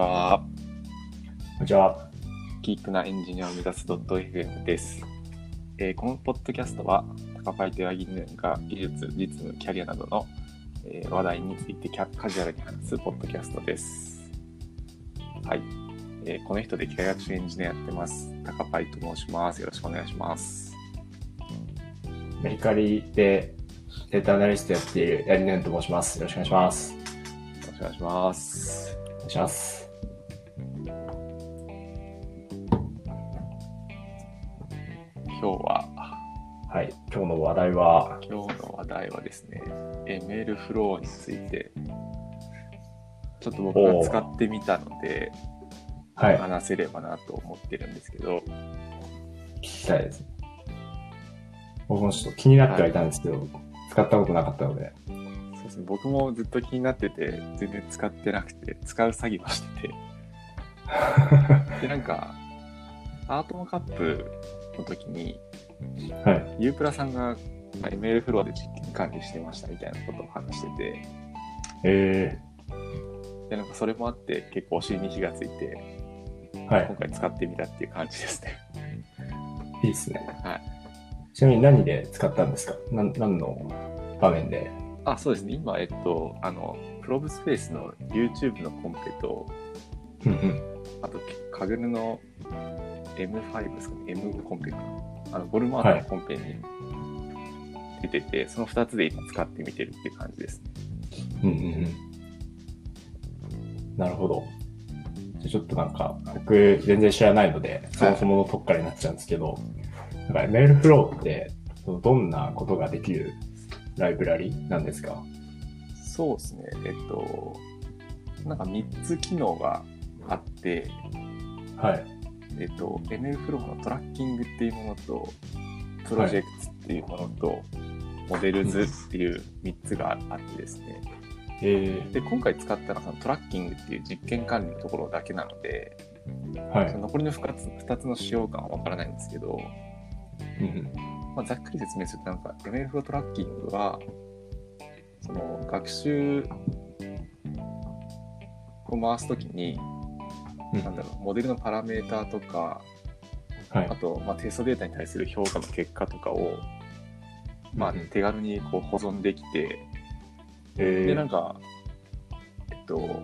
は。こんにちは。キークなエンジニアを目指す .fm です、えーこのポッドキャストは、高パイとヤギヌが技術、実務、キャリアなどの、えー話題についてキャカジュアルに話すポッドキャストです。はい。えーこの人で機械学習エンジニアやってます。高パイと申します。よろしくお願いします。メリカリでデータアナリストやっているヤリネンと申します。よろしくお願いします。よろしくお願いします。お願いします。今日は、はい。今日の話題は、今日の話題はですね、えーメールフローについて、ちょっと僕が使ってみたので、はい。話せればなと思ってるんですけど、聞きたいです。僕もちょっと気になってはいたんですけど、使ったことなかったので。そうですね、僕もずっと気になってて、全然使ってなくて、使う詐欺をしてて、で、なんか、アートのカップの時に、はい。ユープラさんがまあ ML フロアで実験管理してましたみたいなことを話してて、えで、なんかそれもあって結構お尻に火がついて、ー、はい今。回使ってみたっていう感じですね。いいですね。はい。ちなみに何で使ったんですか？なん何の場面で？あ、そうですね。今、えっと、あの、プロブスペースの YouTube のコンペと、うんうん。あと、カグルの M5 ですかね、M コンペかな。あの、ゴルマークのコンペに出てて、その2つで今使ってみてるっていう感じですね。うんうんうん。なるほど。じゃあちょっとなんか、僕全然知らないので、そもそもの特化になっちゃうんですけど、なんかメールフローって、どんなことができるライブラリなんですか？そうですね。えっと、なんか3つ機能があって、はい。えっと、ML フローのトラッキングっていうものと、プロジェクトっていうものと、モデルズっていう3つがあってですね。えで、今回使ったのはそのトラッキングっていう実験管理のところだけなので、ー、はいその。残りの2つ ,2 つの使用感はわからないんですけど、うんうんまあ、ざっくり説明すると、なんか ML フロートラッキングは、その学習を回すときに、うんなんだろう、モデルのパラメーターとか、はいあ。と、まあ、テストデータに対する評価の結果とかを、まあうんうん、手軽にこう保存できて、えで、なんか、えっと、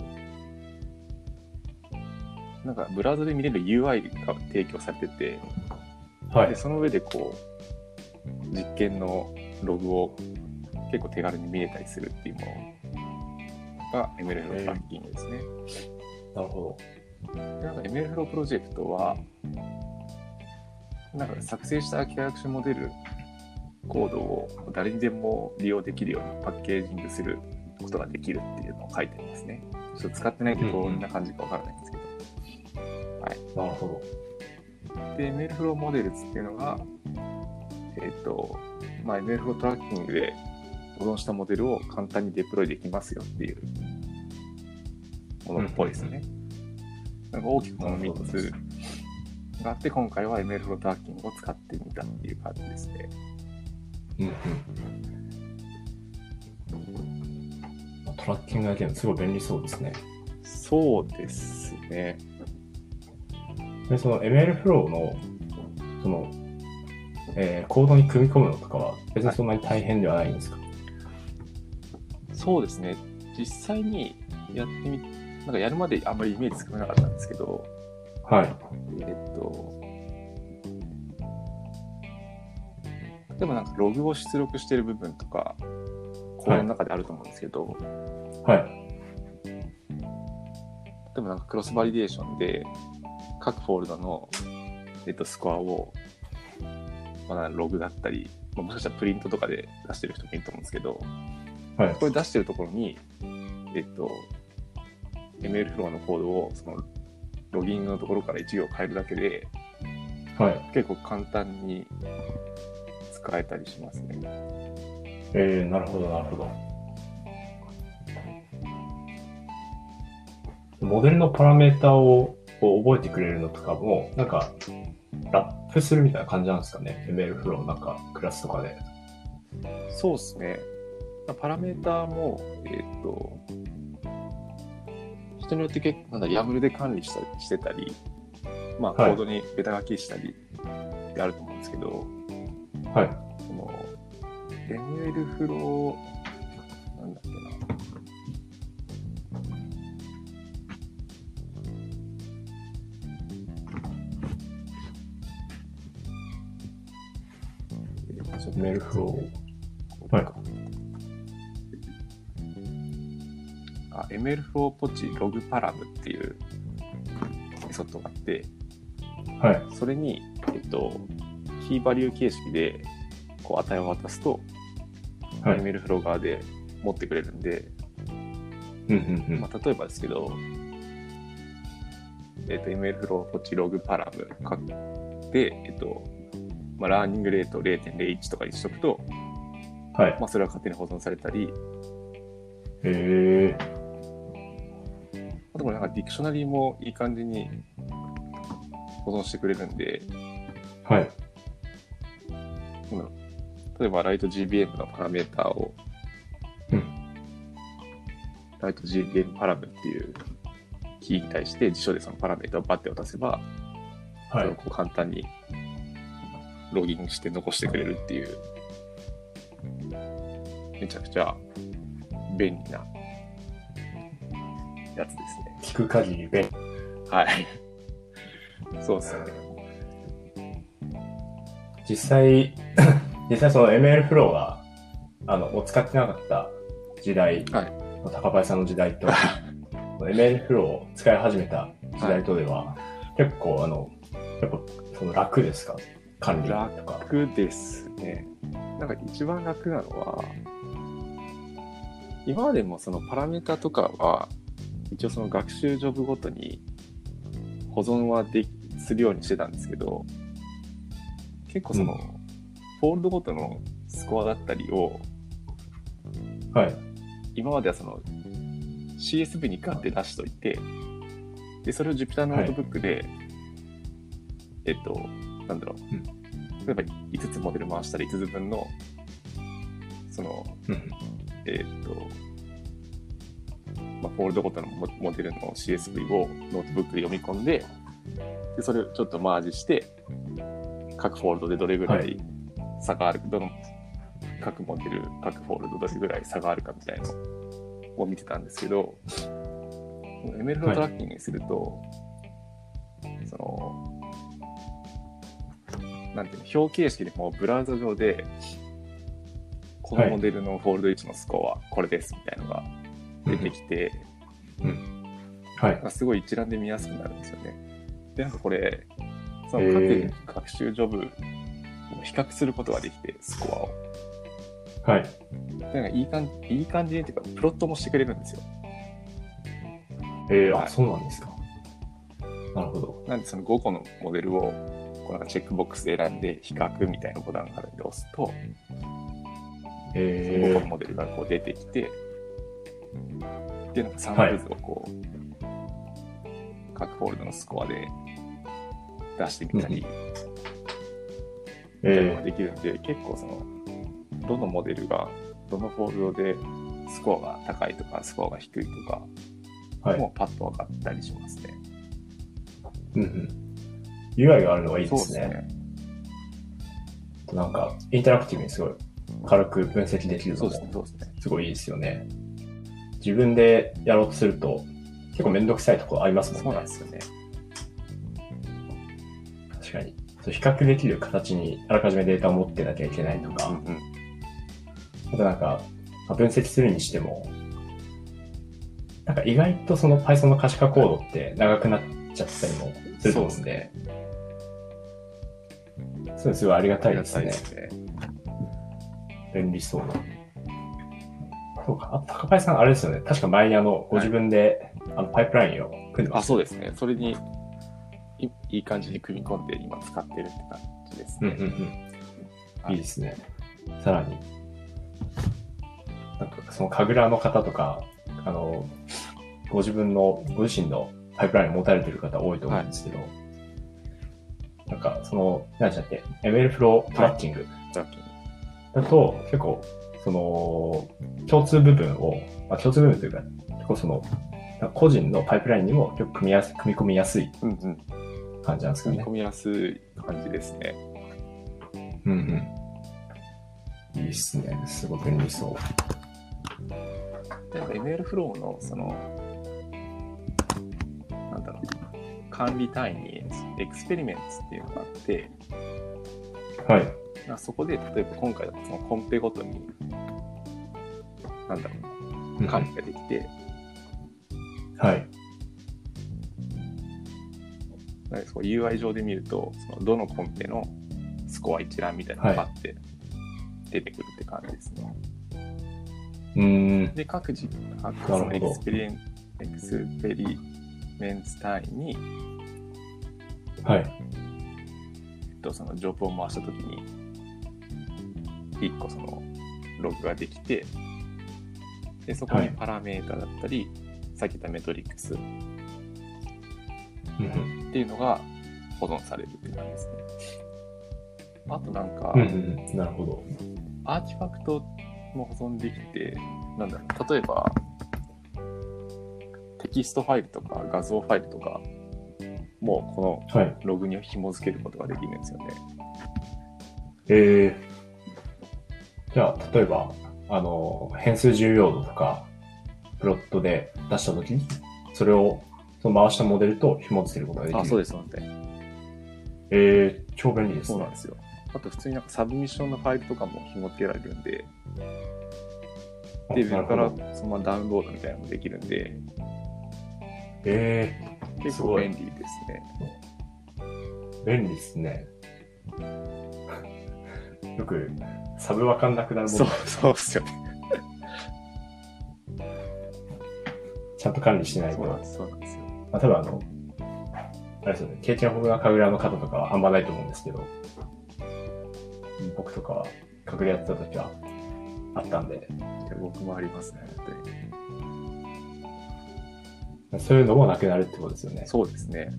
なんか、ブラウザで見れる UI が提供されてて、で、はい。その上でこう、実験のログを結構手軽に見れたりするっていうものが ML フロートラッキングですね。なるほでなんか ML フロープロジェクトは、なんか作成した機械学習モデルコードを誰にでも利用できるようにパッケージングすることができるっていうのを書いてありますね。ちょっと使ってないんでどんな感じかわからないんですけど。ど。なるほど。で、ML フローモデルっていうのが、えっ、と、まあ、ML フロートラッキングで保存したモデルを簡単にデプロイできますよっていうものっぽいですね。なんか大きくこの3つがあって、今回は ML フロートラッキングを使ってみたっていう感じですね。うんうん。まあトラッキングだけですごい便利そうですね。そうですね。で、その ML フローの、その、えーコードに組み込むのとかは別にそんなに大変ではないんですか、そうですね。実際にやってみ、なんかやるまであんまりイメージつかめなかったんですけど、はい。えっと、でもなんかログを出力してる部分とか、コードの中であると思うんですけど、はい。でもなんかクロスバリデーションで、各フォルダの、えっと、スコアを、まあ、ログだったり、まあもしかしたらプリントとかで出してる人もいると思うんですけど、はい。これ出してるところに、えっと、ML フローのコードを、その、ロギングのところから1行変えるだけで、はい。結構簡単に使えたりしますね。えー、なるほど、なるほど。モデルのパラメータをこう覚えてくれるのとかも、なんか、ラップするみたいな感じなんですかね。ML フローなんか、クラスとかで。そうですね。まあパラメーターも、えっ、と、人によって結構、なんだ、YAML で管理したりしてたり、まあ、コはいードにベタ書きしたりってあると思うんですけど、はい。その、ML フロー、なんだっけな。メールフロー。ML4 ポチログパラムっていうメソッドがあって、はい、それに、えっと、キーバリュー形式でこう値を渡すと、はい、ML フロー側で持ってくれるんで、うんうんうん。まあ、例えばですけど、えっと、ML フローポチログパラムかで、えっとまあ、 learning rate 0.01とかにしとくと、はい。まあ、それは勝手に保存されたり、へえー、とこれなんかディクショナリーもいい感じに保存してくれるんで、はい。なん例えばライト GBM のパラメーターを、うんライト GBM パラムっていうキーに対して辞書でそのパラメータをバッて渡せば、はいそれを。こう簡単にロギンして残してくれるっていう、めちゃくちゃ便利なやつですね。聞く限り便利。はい。そうですね。実際、実際その ML フローが、あの、を使ってなかった時代、はい高林さんの時代と、ML フローを使い始めた時代とでは、結構、あの、やっぱ、その楽ですか？管理とか。楽ですね。なんか一番楽なのは、今までもそのパラメータとかは、一応その学習ジョブごとに保存はできするようにしてたんですけど、結構その、うんフォールドごとのスコアだったりを、はい。今まではその CSV にガッて出しといて、で、それを Jupyter ノートブックで、えっと、なんだろう、うん例えば5つモデル回したら5つ分の、その、うん。えっと、まあ、フォールドごとのモモデルの CSV をノートブックで読み込んで、でそれをちょっとマージして、各フォールドでどれぐらはい。い差がある、どの各モデル、各フォールドどれぐらい差があるかみたいなのを見てたんですけど、ML フロートラッキングにすると、その、なんていうの、表形式でもうブラウザ上で、このモデルのフォールド1のスコアはこれですみたいなのが出てきて、はいなん。かすごい一覧で見やすくなるんですよね。で、なんかこれ、その各学習ジョブを比較することができて、スコアを。はい。でなんかいい感じ、いい感じにっていうか、プロットもしてくれるんですよ。えー、あ、はいそうなんですか。なるほど。なんでその5個のモデルを、こうなんかチェックボックスで選んで、比較みたいなボタンがあるんで押すと、5個のえー、モデルがこう出てきて、で、なんかサンプル図をこう、各フォールドのスコアで出してみたり、えできるんで、結構その、どのモデルが、どのフォールドでスコアが高いとか、スコアが低いとか、ー、はい。もうパッと分かったりしますね。うんうん。UI があるのはいいですね。そうね。なんか、インタラクティブにすごい軽く分析できるのもすね、そうですね。すごいいいですよね。自分でやろうとすると、結構めんどくさいところありますもんね。そうなんですよね。確かに。そう比較できる形にあらかじめデータを持ってなきゃいけないとか、うんうん。あとなんか、まあ分析するにしても、なんか意外とその Python の可視化コードって長くなっちゃったりもすると思うんで、そういうのすごいありが。たいですね。便利そうな。そうか。あと、高林さん、あれですよね。確か前にあの、ご自分で、あの、パイプラインを組んでまあ、す。そうですね。それに、いいい感じに組み込んで今使ってるって感じですね。うんうんうん。はいいいですね。さらに、なんかその神楽の方とか、あの、ご自分の、ご自身のパイプラインを持たれてる方多いと思うんですけど、なんかその、何でしたっけ ?ML フロートラッキングトラッキングだと、結構、その、共通部分を、まあ、共通部分というか、結構その、個人のパイプラインにも結構組みやす組み込みやすい。感じなんですかね組み込。みやすい感じですね。うんうん。いいっすね。すごい便利そう。で ML フローのその、なんだろう、管理単位にエクスペリメンツっていうのがあって、はい。まあそこで例えば今回だとそのコンペごとに、なんだろう、うん管理ができて、はい。なんかそう UI 上で見ると、そのどのコンペのスコア一覧みたいなのがあって出てくるって感じですね。うーん。で、各自、各その experien experiments 単位に、はい。えっと、そのジョブを回したときに、1個そのログができて、で、そこにはいパラメータだったり、さっき言った metrics っうんうんていうのが保存されるって感じですね。あとなんか、うんうん。なるほど。 artifact も保存できて、なんだろう、例えば、テキストファイルとか画像ファイルとか、もうこのはい。ログに紐付けることができるんですよね。えー、じゃあ、例えば、あの、変数重要度とか、プロットで出したときに、それを、その回したモデルと紐付けることができる。あ、そうでです、そうです。えー、超便利ですね。そうなんですよ。あと普通になんかサブミッションのファイルとかも紐付けられるんで、あで、ウェブからそのままダウンロードみたいなのもできるんで、え結すごい構便利ですね。ー、便利ですね。よく、サブわかんなくなるものそう、そうっすよね。ちゃんと管理しないと。そうなんです、よ。まあ、多分あの、あれですよね、経験豊富な神楽の方とかはあんまないと思うんですけど、僕とかは、隠れやってた時はあったんで、僕もありますね、本当に。そういうのもなくなるってことですよね。そうですね。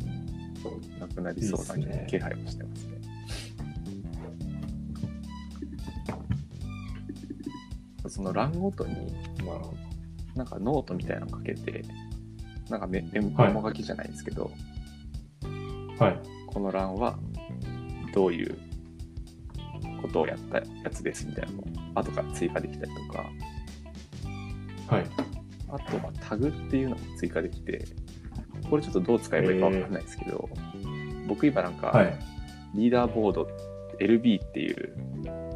なくなりそうないいですね気配もしてますね。その欄ごとに、なるほなんかノートみたいなの書けて、なんかメメモ書きじゃないですけど、ど。はい。この欄はどういうことをやったやつですみたいなのを後から追加できたりとか、はい。あとはタグっていうのも追加できて、これちょっとどう使えばいいかわかんないですけど、僕今なんか、はい。リーダーボード LB っていう。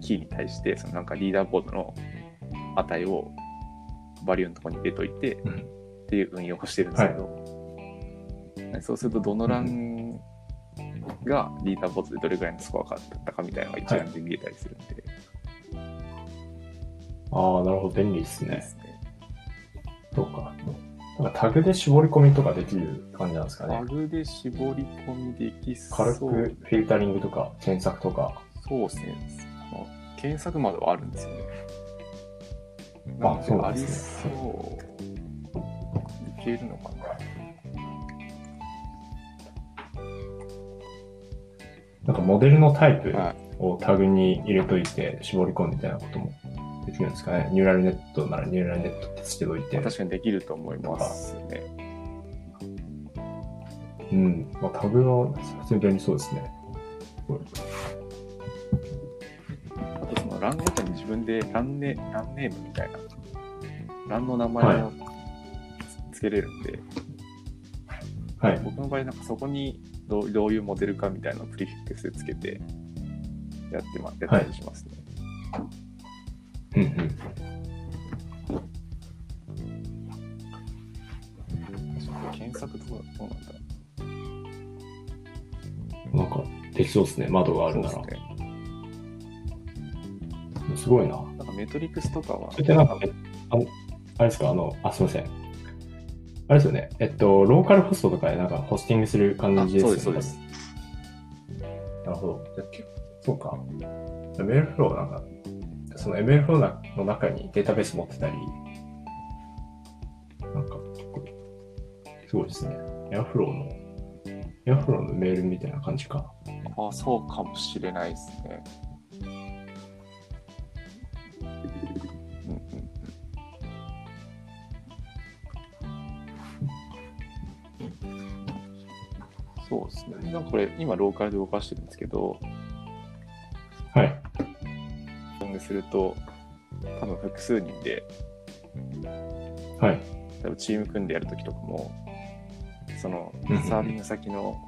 キーに対してそのなんかリーダーボードの値をバリューのところに入れといてうんっていう運用をしてるんですけど、そうするとどの欄がリーダーボードでどれぐらいのスコアがだったかみたいなのが一覧で見えたりするんで、ああ、なるほど。便利ですね。ですねそうか。なんかタグで絞り込みとかできる感じなんですかねタ。グで絞り込みできそう軽くフィルタリングとか検索とか。そうですね。検索まではあるんですよね。あなんかありそうなんですそう。いけるのかななんかモデルのタイプはい。をタグに入れといて絞り込むみたいなこともできるんですかね。ニューラルネットならニューラルネットってつけといて。確かにできると思いますね。うん。まあ、タグは普通に便利そうですね。欄ごとに自分で欄ネ欄ネームみたいな、欄の名前をつつけれるんで、はい。僕の場合なんかそこにどうどういうモデルかみたいなのをプリフィックスでつけてやってまやったりしますね。うんうん。検索とかどうなんだなんか、できそうですね。窓があるなら。そうですね。すごいな。なんかメトリックスとかはそれってなんか、あの、あれですか、あの、あ、すみません。あれですよね。えっと、ローカルホストとかでなんかホスティングする感あじですよね。そうです、そうです。なるほど。じゃあ結構そうか。ML フローなんか、その ML フローの中にデータベース持ってたり、なんかすごいですね。エアフローの、エアフローのメールみたいな感じか。あそうかもしれないですね。なんかこれ、今ローカルで動かしてるんですけど、はい。ロングすると、多分複数人で、はい。多分チーム組んでやるときとかも、そのサービング先の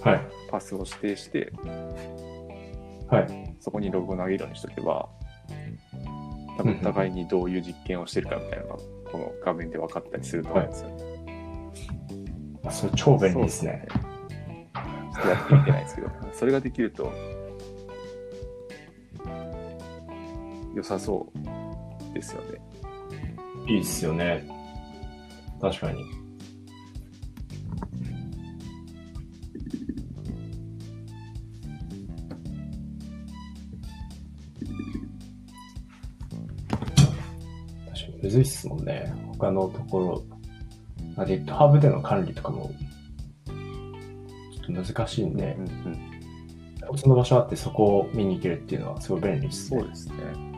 はい。パスを指定して、はい。そこにログを投げるようにしとけば、多分お互いにどういう実験をしてるかみたいなのが、この画面で分かったりすると思うんですよね。あそれ超便利ですね。ちょっとやってみてないですけど、それができると、良さそうですよね。いいっすよね。確かに。確かにむずいっすもんね。他のところ、まあ GitHub での管理とかも、ちょっと難しいんでう、んうん、共通の場所あってそこを見に行けるっていうのはすごい便利ですね。そうですね。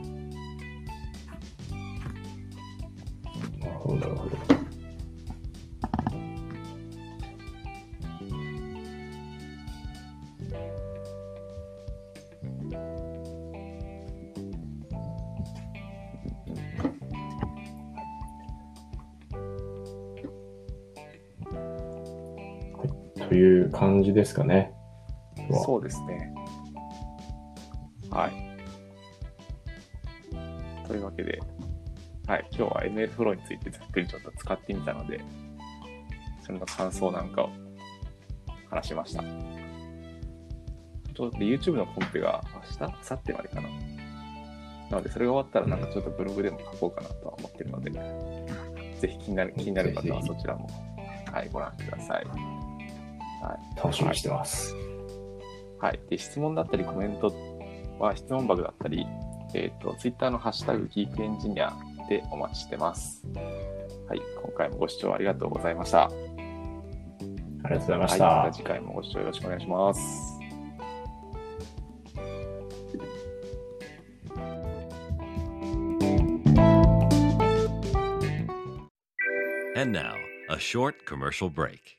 という感じですかね。そうですね。はい。というわけで、はい、今日は ML フローについてざっくりちょっと使ってみたので、それの感想なんかを話しました。ちょっと YouTube のコンペが明日、明後日までかな？なので、それが終わったらなんかちょっとブログでも書こうかなとは思ってるので、ぜひ気になる気になる方はそちらも、はい、ご覧ください。楽しみにしてます。はい。で、質問だったりコメントは質問箱だったり、えっ、と、Twitter のハッシュタグギークエンジニアでお待ちしてます。はい。今回もご視聴ありがとうございました。ありがとうございまはい。した。また次回もご視聴よろしくお願いします。And now, a short commercial break.